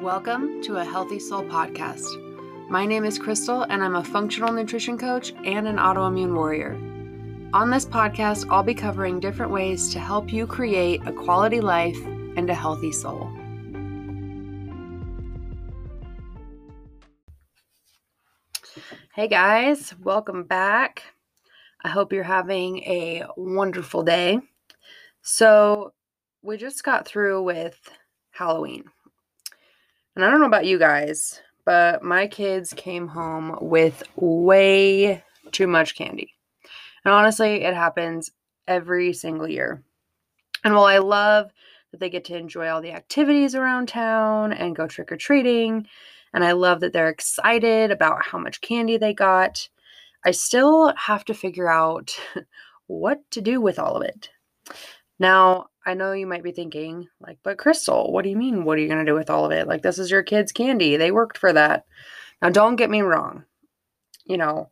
Welcome to a Healthy Soul podcast. My name is Crystal, and I'm a functional nutrition coach and an autoimmune warrior. On this podcast, I'll be covering different ways to help you create a quality life and a healthy soul. Hey guys, welcome back. I hope you're having a wonderful day. So, we just got through with Halloween. And I don't know about you guys, but my kids came home with way too much candy. And honestly, it happens every single year. And while I love that they get to enjoy all the activities around town and go trick or treating, and I love that they're excited about how much candy they got, I still have to figure out what to do with all of it. Now, I know you might be thinking, like, but Crystal, what do you mean? What are you going to do with all of it? Like, this is your kids' candy. They worked for that. Now, don't get me wrong. You know,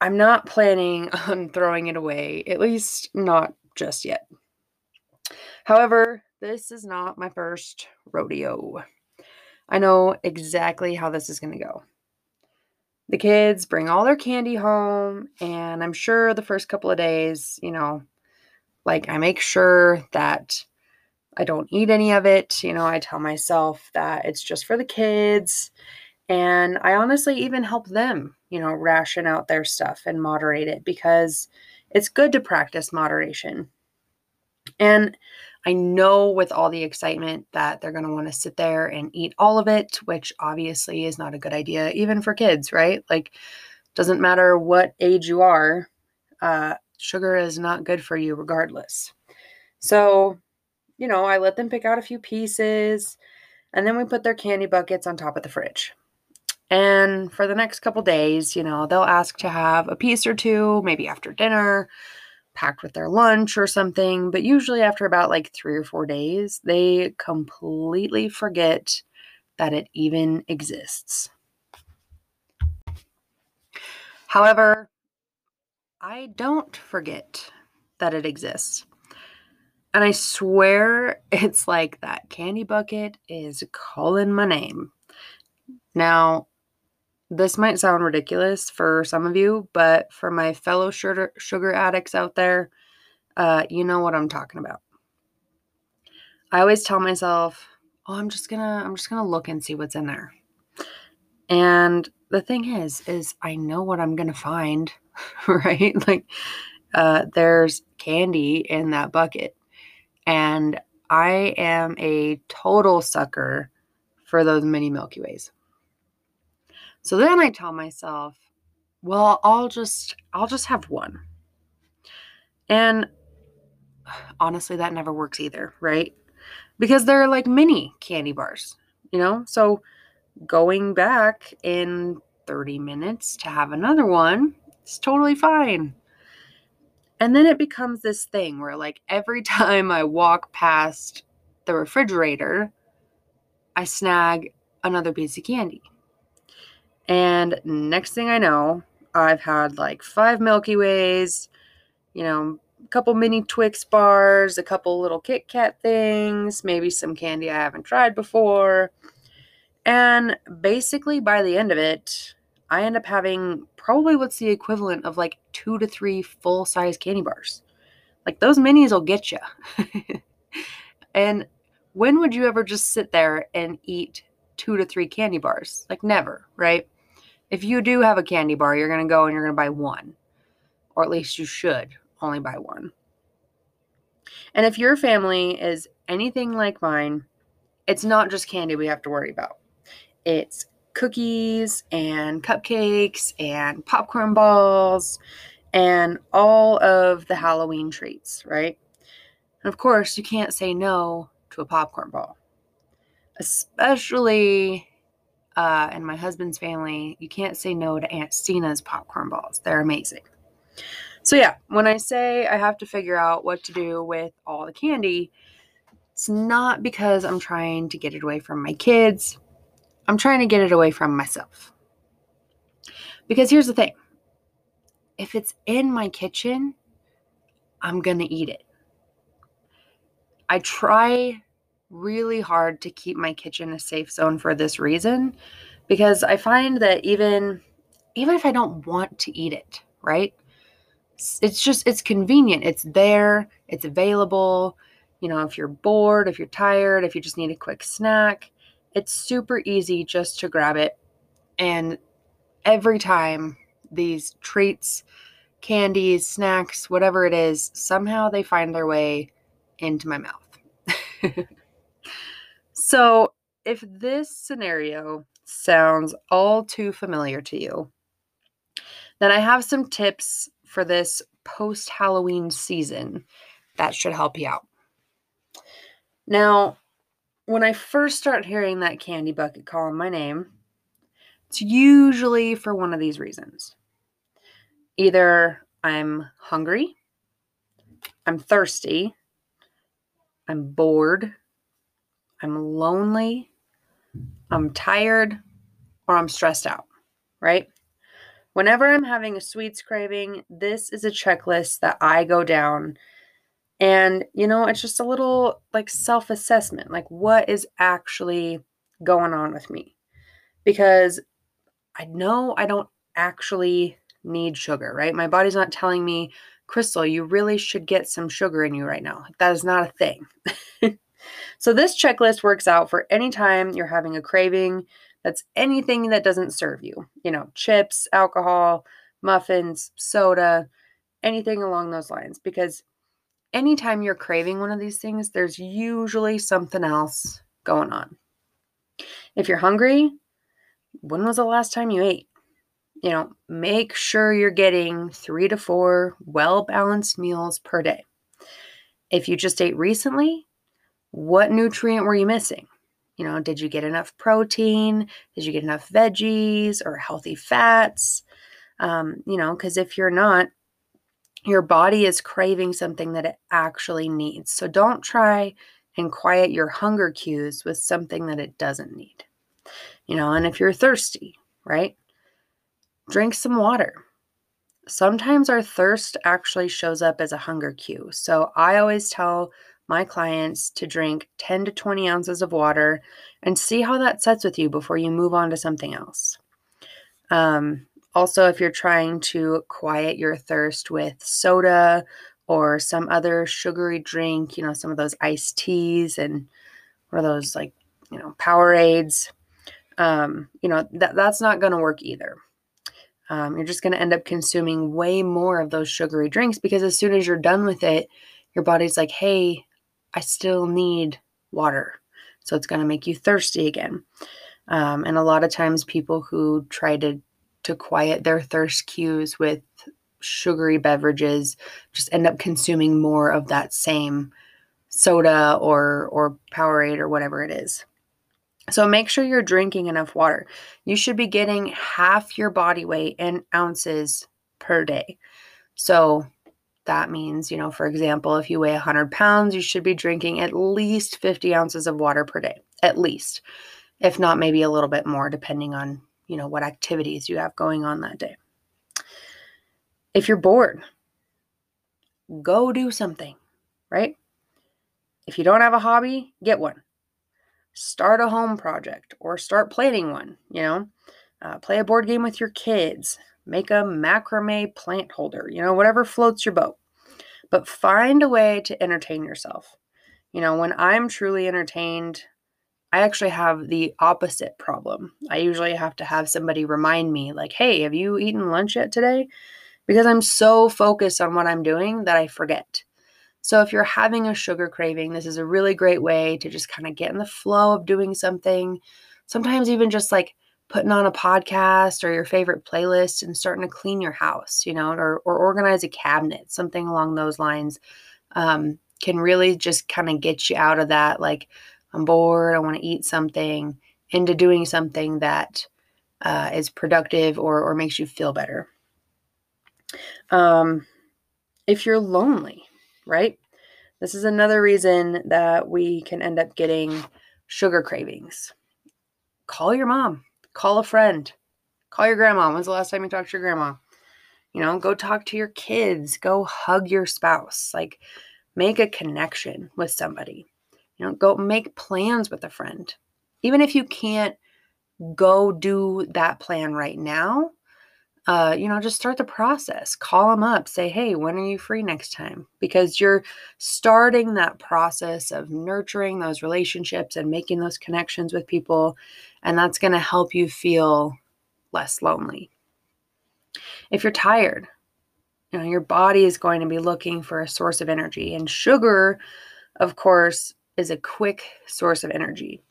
I'm not planning on throwing it away, at least not just yet. However, this is not my first rodeo. I know exactly how this is going to go. The kids bring all their candy home, and I'm sure the first couple of days, you know, like, I make sure that I don't eat any of it. You know, I tell myself that it's just for the kids. And I honestly even help them, you know, ration out their stuff and moderate it because it's good to practice moderation. And I know with all the excitement that they're going to want to sit there and eat all of it, which obviously is not a good idea, even for kids, right? Like, doesn't matter what age you are, uh, sugar is not good for you regardless. So, you know, I let them pick out a few pieces and then we put their candy buckets on top of the fridge. And for the next couple days, you know, they'll ask to have a piece or two, maybe after dinner, packed with their lunch or something. But usually, after about like three or four days, they completely forget that it even exists. However, I don't forget that it exists. And I swear it's like that candy bucket is calling my name. Now, this might sound ridiculous for some of you, but for my fellow sugar, sugar addicts out there, uh, you know what I'm talking about. I always tell myself, "Oh, I'm just gonna, I'm just gonna look and see what's in there." And the thing is, is I know what I'm gonna find. right? Like, uh, there's candy in that bucket. And I am a total sucker for those mini Milky Ways. So then I tell myself, well, I'll just I'll just have one. And honestly, that never works either, right? Because they're like mini candy bars, you know? So going back in 30 minutes to have another one it's totally fine. And then it becomes this thing where, like, every time I walk past the refrigerator, I snag another piece of candy. And next thing I know, I've had like five Milky Ways, you know, a couple mini Twix bars, a couple little Kit Kat things, maybe some candy I haven't tried before. And basically, by the end of it, I end up having probably what's the equivalent of like two to three full size candy bars. Like those minis will get you. and when would you ever just sit there and eat two to three candy bars? Like never, right? If you do have a candy bar, you're going to go and you're going to buy one. Or at least you should only buy one. And if your family is anything like mine, it's not just candy we have to worry about. It's cookies and cupcakes and popcorn balls and all of the Halloween treats, right? And of course, you can't say no to a popcorn ball, especially uh, in my husband's family. You can't say no to Aunt Stina's popcorn balls, they're amazing. So, yeah, when I say I have to figure out what to do with all the candy, it's not because I'm trying to get it away from my kids. I'm trying to get it away from myself. Because here's the thing if it's in my kitchen, I'm going to eat it. I try really hard to keep my kitchen a safe zone for this reason because I find that even even if I don't want to eat it, right? It's just it's convenient. It's there, it's available. You know, if you're bored, if you're tired, if you just need a quick snack, it's super easy just to grab it. And every time these treats, candies, snacks, whatever it is, somehow they find their way into my mouth. so, if this scenario sounds all too familiar to you, then I have some tips for this post Halloween season that should help you out. Now, when I first start hearing that candy bucket calling my name, it's usually for one of these reasons. Either I'm hungry, I'm thirsty, I'm bored, I'm lonely, I'm tired, or I'm stressed out, right? Whenever I'm having a sweets craving, this is a checklist that I go down. And, you know, it's just a little like self assessment like, what is actually going on with me? Because I know I don't actually need sugar, right? My body's not telling me, Crystal, you really should get some sugar in you right now. That is not a thing. so, this checklist works out for any time you're having a craving that's anything that doesn't serve you, you know, chips, alcohol, muffins, soda, anything along those lines. Because anytime you're craving one of these things, there's usually something else going on. If you're hungry, when was the last time you ate? You know, make sure you're getting three to four well balanced meals per day. If you just ate recently, what nutrient were you missing? You know, did you get enough protein? Did you get enough veggies or healthy fats? Um, you know, because if you're not, your body is craving something that it actually needs. So don't try and quiet your hunger cues with something that it doesn't need. You know, and if you're thirsty, right? Drink some water. Sometimes our thirst actually shows up as a hunger cue. So I always tell my clients to drink 10 to 20 ounces of water and see how that sets with you before you move on to something else. Um, also, if you're trying to quiet your thirst with soda or some other sugary drink, you know, some of those iced teas and or those like, you know, Powerades, um, you know, that, that's not going to work either. Um, you're just going to end up consuming way more of those sugary drinks because as soon as you're done with it, your body's like, hey, I still need water. So it's going to make you thirsty again. Um, and a lot of times, people who try to to quiet their thirst cues with sugary beverages just end up consuming more of that same soda or or Powerade or whatever it is. So make sure you're drinking enough water. You should be getting half your body weight in ounces per day. So that means, you know, for example, if you weigh 100 pounds, you should be drinking at least 50 ounces of water per day, at least, if not maybe a little bit more, depending on, you know, what activities you have going on that day. If you're bored, go do something, right? If you don't have a hobby, get one. Start a home project or start planning one, you know, uh, play a board game with your kids, make a macrame plant holder, you know, whatever floats your boat. But find a way to entertain yourself. You know, when I'm truly entertained, I actually have the opposite problem. I usually have to have somebody remind me, like, hey, have you eaten lunch yet today? Because I'm so focused on what I'm doing that I forget. So, if you're having a sugar craving, this is a really great way to just kind of get in the flow of doing something. Sometimes, even just like putting on a podcast or your favorite playlist and starting to clean your house, you know, or, or organize a cabinet, something along those lines um, can really just kind of get you out of that. Like, I'm bored, I want to eat something, into doing something that uh, is productive or, or makes you feel better. Um, if you're lonely, right? This is another reason that we can end up getting sugar cravings. Call your mom Call a friend. Call your grandma. When's the last time you talked to your grandma? You know, go talk to your kids. Go hug your spouse. Like, make a connection with somebody. You know, go make plans with a friend. Even if you can't go do that plan right now, uh, you know, just start the process. Call them up, say, hey, when are you free next time? Because you're starting that process of nurturing those relationships and making those connections with people. And that's going to help you feel less lonely. If you're tired, you know, your body is going to be looking for a source of energy. And sugar, of course, is a quick source of energy.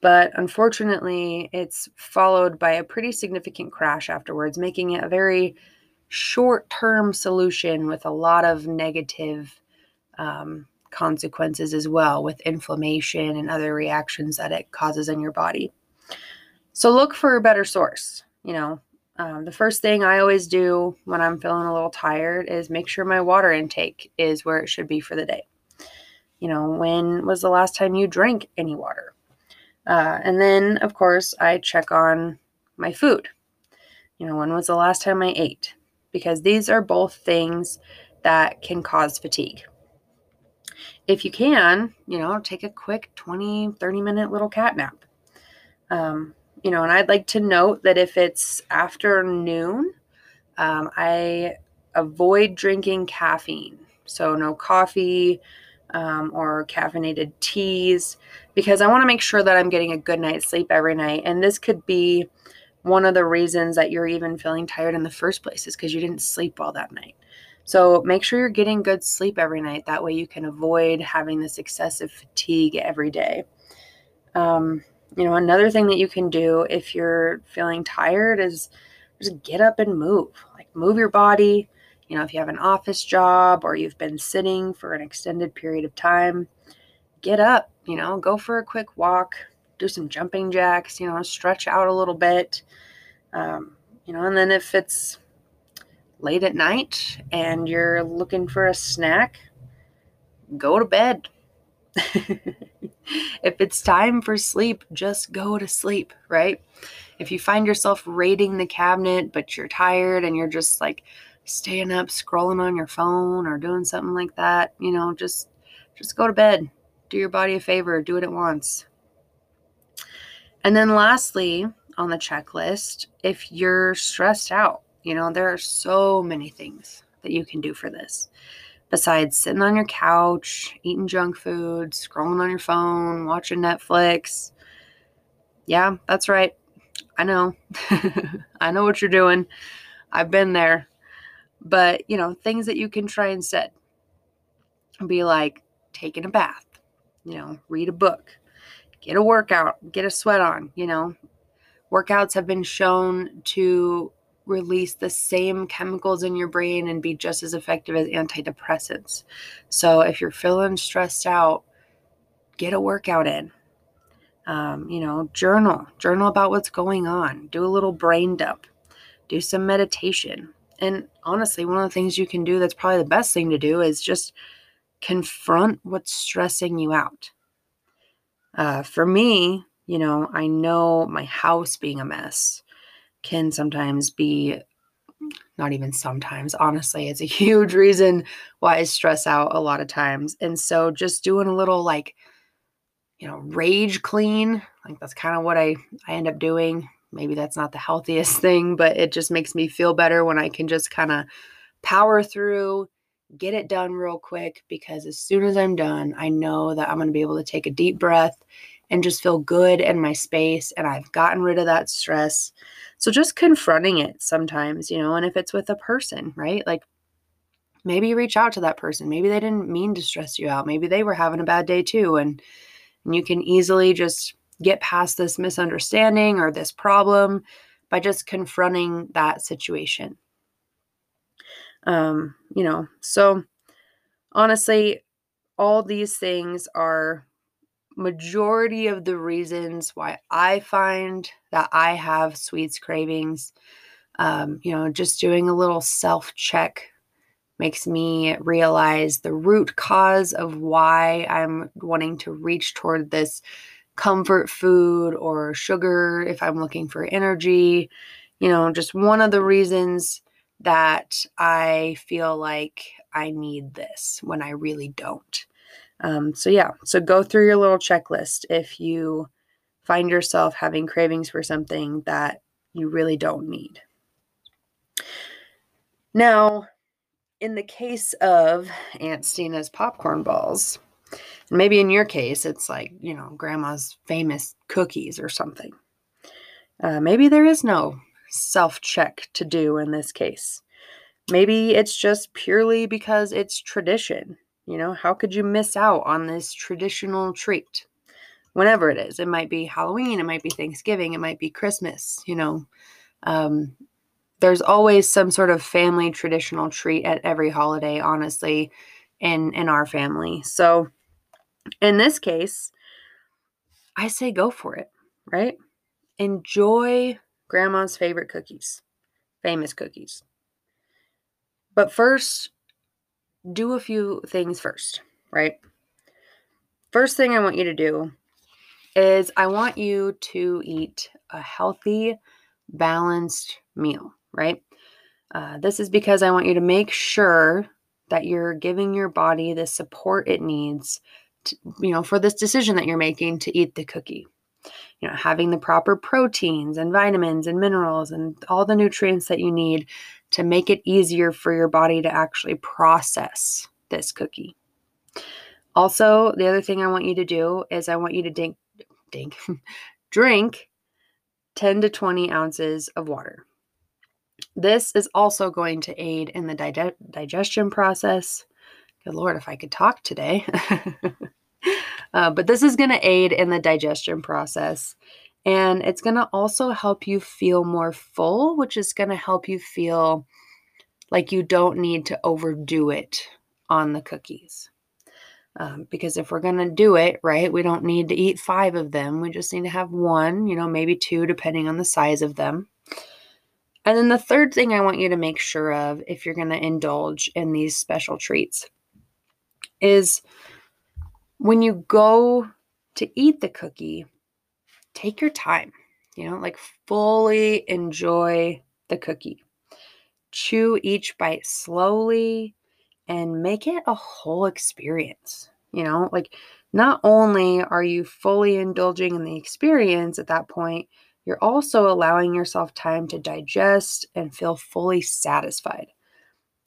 But unfortunately, it's followed by a pretty significant crash afterwards, making it a very short term solution with a lot of negative um, consequences as well, with inflammation and other reactions that it causes in your body. So look for a better source. You know, um, the first thing I always do when I'm feeling a little tired is make sure my water intake is where it should be for the day. You know, when was the last time you drank any water? Uh, and then, of course, I check on my food. You know, when was the last time I ate? Because these are both things that can cause fatigue. If you can, you know, take a quick 20, 30 minute little cat nap. Um, you know, and I'd like to note that if it's afternoon, um, I avoid drinking caffeine. So, no coffee um, or caffeinated teas because I want to make sure that I'm getting a good night's sleep every night. And this could be one of the reasons that you're even feeling tired in the first place is because you didn't sleep well that night. So, make sure you're getting good sleep every night. That way, you can avoid having this excessive fatigue every day. Um, you know, another thing that you can do if you're feeling tired is just get up and move. Like move your body. You know, if you have an office job or you've been sitting for an extended period of time, get up, you know, go for a quick walk, do some jumping jacks, you know, stretch out a little bit. Um, you know, and then if it's late at night and you're looking for a snack, go to bed. if it's time for sleep, just go to sleep, right? If you find yourself raiding the cabinet, but you're tired and you're just like staying up, scrolling on your phone or doing something like that, you know, just just go to bed. Do your body a favor, do it at once. And then lastly, on the checklist, if you're stressed out, you know, there are so many things that you can do for this besides sitting on your couch, eating junk food, scrolling on your phone, watching Netflix. Yeah, that's right. I know. I know what you're doing. I've been there. But, you know, things that you can try instead be like taking a bath, you know, read a book, get a workout, get a sweat on, you know. Workouts have been shown to release the same chemicals in your brain and be just as effective as antidepressants. So if you're feeling stressed out, get a workout in. Um, you know, journal, journal about what's going on, do a little brain dump, do some meditation. And honestly, one of the things you can do that's probably the best thing to do is just confront what's stressing you out. Uh, for me, you know, I know my house being a mess can sometimes be not even sometimes honestly it's a huge reason why i stress out a lot of times and so just doing a little like you know rage clean like that's kind of what i i end up doing maybe that's not the healthiest thing but it just makes me feel better when i can just kind of power through get it done real quick because as soon as i'm done i know that i'm going to be able to take a deep breath and just feel good in my space and i've gotten rid of that stress so just confronting it sometimes, you know, and if it's with a person, right? Like maybe reach out to that person. Maybe they didn't mean to stress you out. Maybe they were having a bad day too. And, and you can easily just get past this misunderstanding or this problem by just confronting that situation. Um, you know, so honestly, all these things are majority of the reasons why I find that I have sweets cravings. Um, you know, just doing a little self check makes me realize the root cause of why I'm wanting to reach toward this comfort food or sugar if I'm looking for energy. You know, just one of the reasons that I feel like I need this when I really don't. Um, so, yeah, so go through your little checklist if you find yourself having cravings for something that you really don't need. Now, in the case of Aunt Stina's popcorn balls, maybe in your case, it's like, you know, grandma's famous cookies or something. Uh, maybe there is no self check to do in this case. Maybe it's just purely because it's tradition. You know, how could you miss out on this traditional treat? Whenever it is, it might be Halloween, it might be Thanksgiving, it might be Christmas, you know. Um, there's always some sort of family traditional treat at every holiday, honestly, in in our family. So in this case, I say go for it, right? Enjoy grandma's favorite cookies, famous cookies. But first, do a few things first, right? First thing I want you to do is I want you to eat a healthy, balanced meal, right? Uh, this is because I want you to make sure that you're giving your body the support it needs, to, you know, for this decision that you're making to eat the cookie. You know, having the proper proteins and vitamins and minerals and all the nutrients that you need to make it easier for your body to actually process this cookie. Also, the other thing I want you to do is I want you to dink, dink, drink 10 to 20 ounces of water. This is also going to aid in the dig- digestion process. Good Lord, if I could talk today. uh, but this is going to aid in the digestion process. And it's going to also help you feel more full, which is going to help you feel like you don't need to overdo it on the cookies. Um, because if we're going to do it, right, we don't need to eat five of them. We just need to have one, you know, maybe two, depending on the size of them. And then the third thing I want you to make sure of if you're going to indulge in these special treats is when you go to eat the cookie, take your time, you know, like fully enjoy the cookie. Chew each bite slowly and make it a whole experience, you know, like not only are you fully indulging in the experience at that point, you're also allowing yourself time to digest and feel fully satisfied.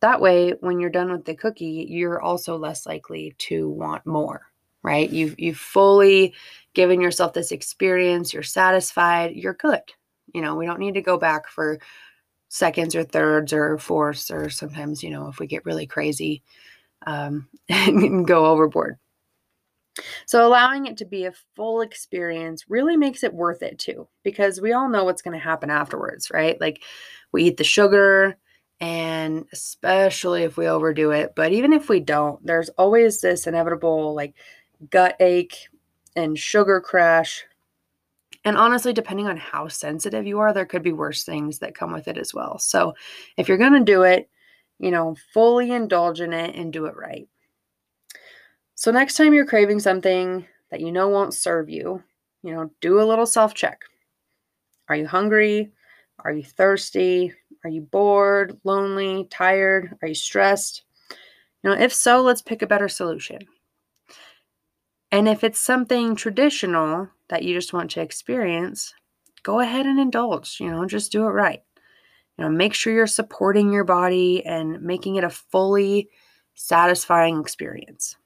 That way, when you're done with the cookie, you're also less likely to want more, right? You've you've fully given yourself this experience, you're satisfied, you're good. You know, we don't need to go back for seconds or thirds or fourths, or sometimes, you know, if we get really crazy um, and go overboard. So, allowing it to be a full experience really makes it worth it too, because we all know what's going to happen afterwards, right? Like, we eat the sugar, and especially if we overdo it, but even if we don't, there's always this inevitable like gut ache and sugar crash. And honestly, depending on how sensitive you are, there could be worse things that come with it as well. So, if you're going to do it, you know, fully indulge in it and do it right. So, next time you're craving something that you know won't serve you, you know, do a little self check. Are you hungry? Are you thirsty? Are you bored, lonely, tired? Are you stressed? You know, if so, let's pick a better solution. And if it's something traditional that you just want to experience, go ahead and indulge, you know, just do it right. You know, make sure you're supporting your body and making it a fully satisfying experience.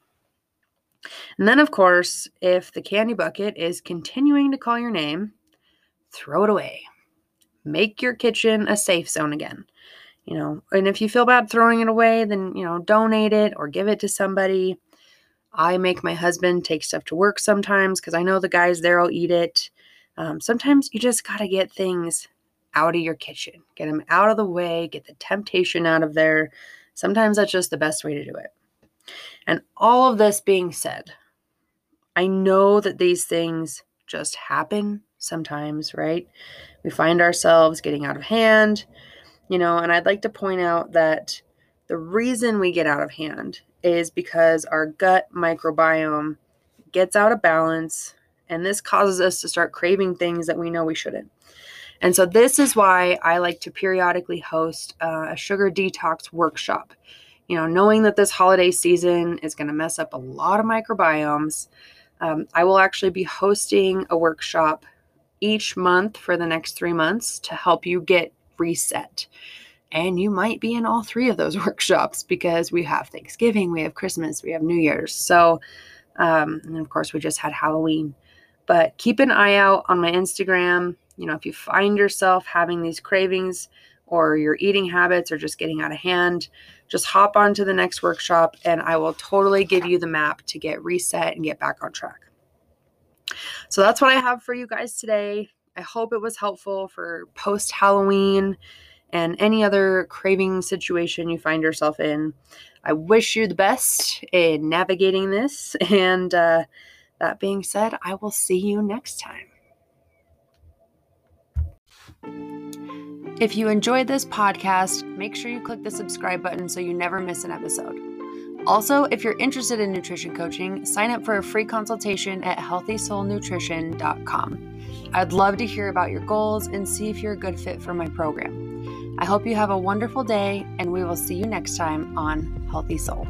And then, of course, if the candy bucket is continuing to call your name, throw it away. Make your kitchen a safe zone again. You know, and if you feel bad throwing it away, then, you know, donate it or give it to somebody. I make my husband take stuff to work sometimes because I know the guys there will eat it. Um, sometimes you just got to get things out of your kitchen, get them out of the way, get the temptation out of there. Sometimes that's just the best way to do it. And all of this being said, I know that these things just happen sometimes, right? We find ourselves getting out of hand, you know, and I'd like to point out that the reason we get out of hand is because our gut microbiome gets out of balance, and this causes us to start craving things that we know we shouldn't. And so, this is why I like to periodically host uh, a sugar detox workshop you know, knowing that this holiday season is going to mess up a lot of microbiomes, um, I will actually be hosting a workshop each month for the next three months to help you get reset. And you might be in all three of those workshops because we have Thanksgiving, we have Christmas, we have New Year's. So, um, and of course, we just had Halloween. But keep an eye out on my Instagram. You know, if you find yourself having these cravings or your eating habits are just getting out of hand, just hop on to the next workshop and I will totally give you the map to get reset and get back on track. So that's what I have for you guys today. I hope it was helpful for post Halloween and any other craving situation you find yourself in. I wish you the best in navigating this. And uh, that being said, I will see you next time. If you enjoyed this podcast, make sure you click the subscribe button so you never miss an episode. Also, if you're interested in nutrition coaching, sign up for a free consultation at healthysoulnutrition.com. I'd love to hear about your goals and see if you're a good fit for my program. I hope you have a wonderful day, and we will see you next time on Healthy Soul.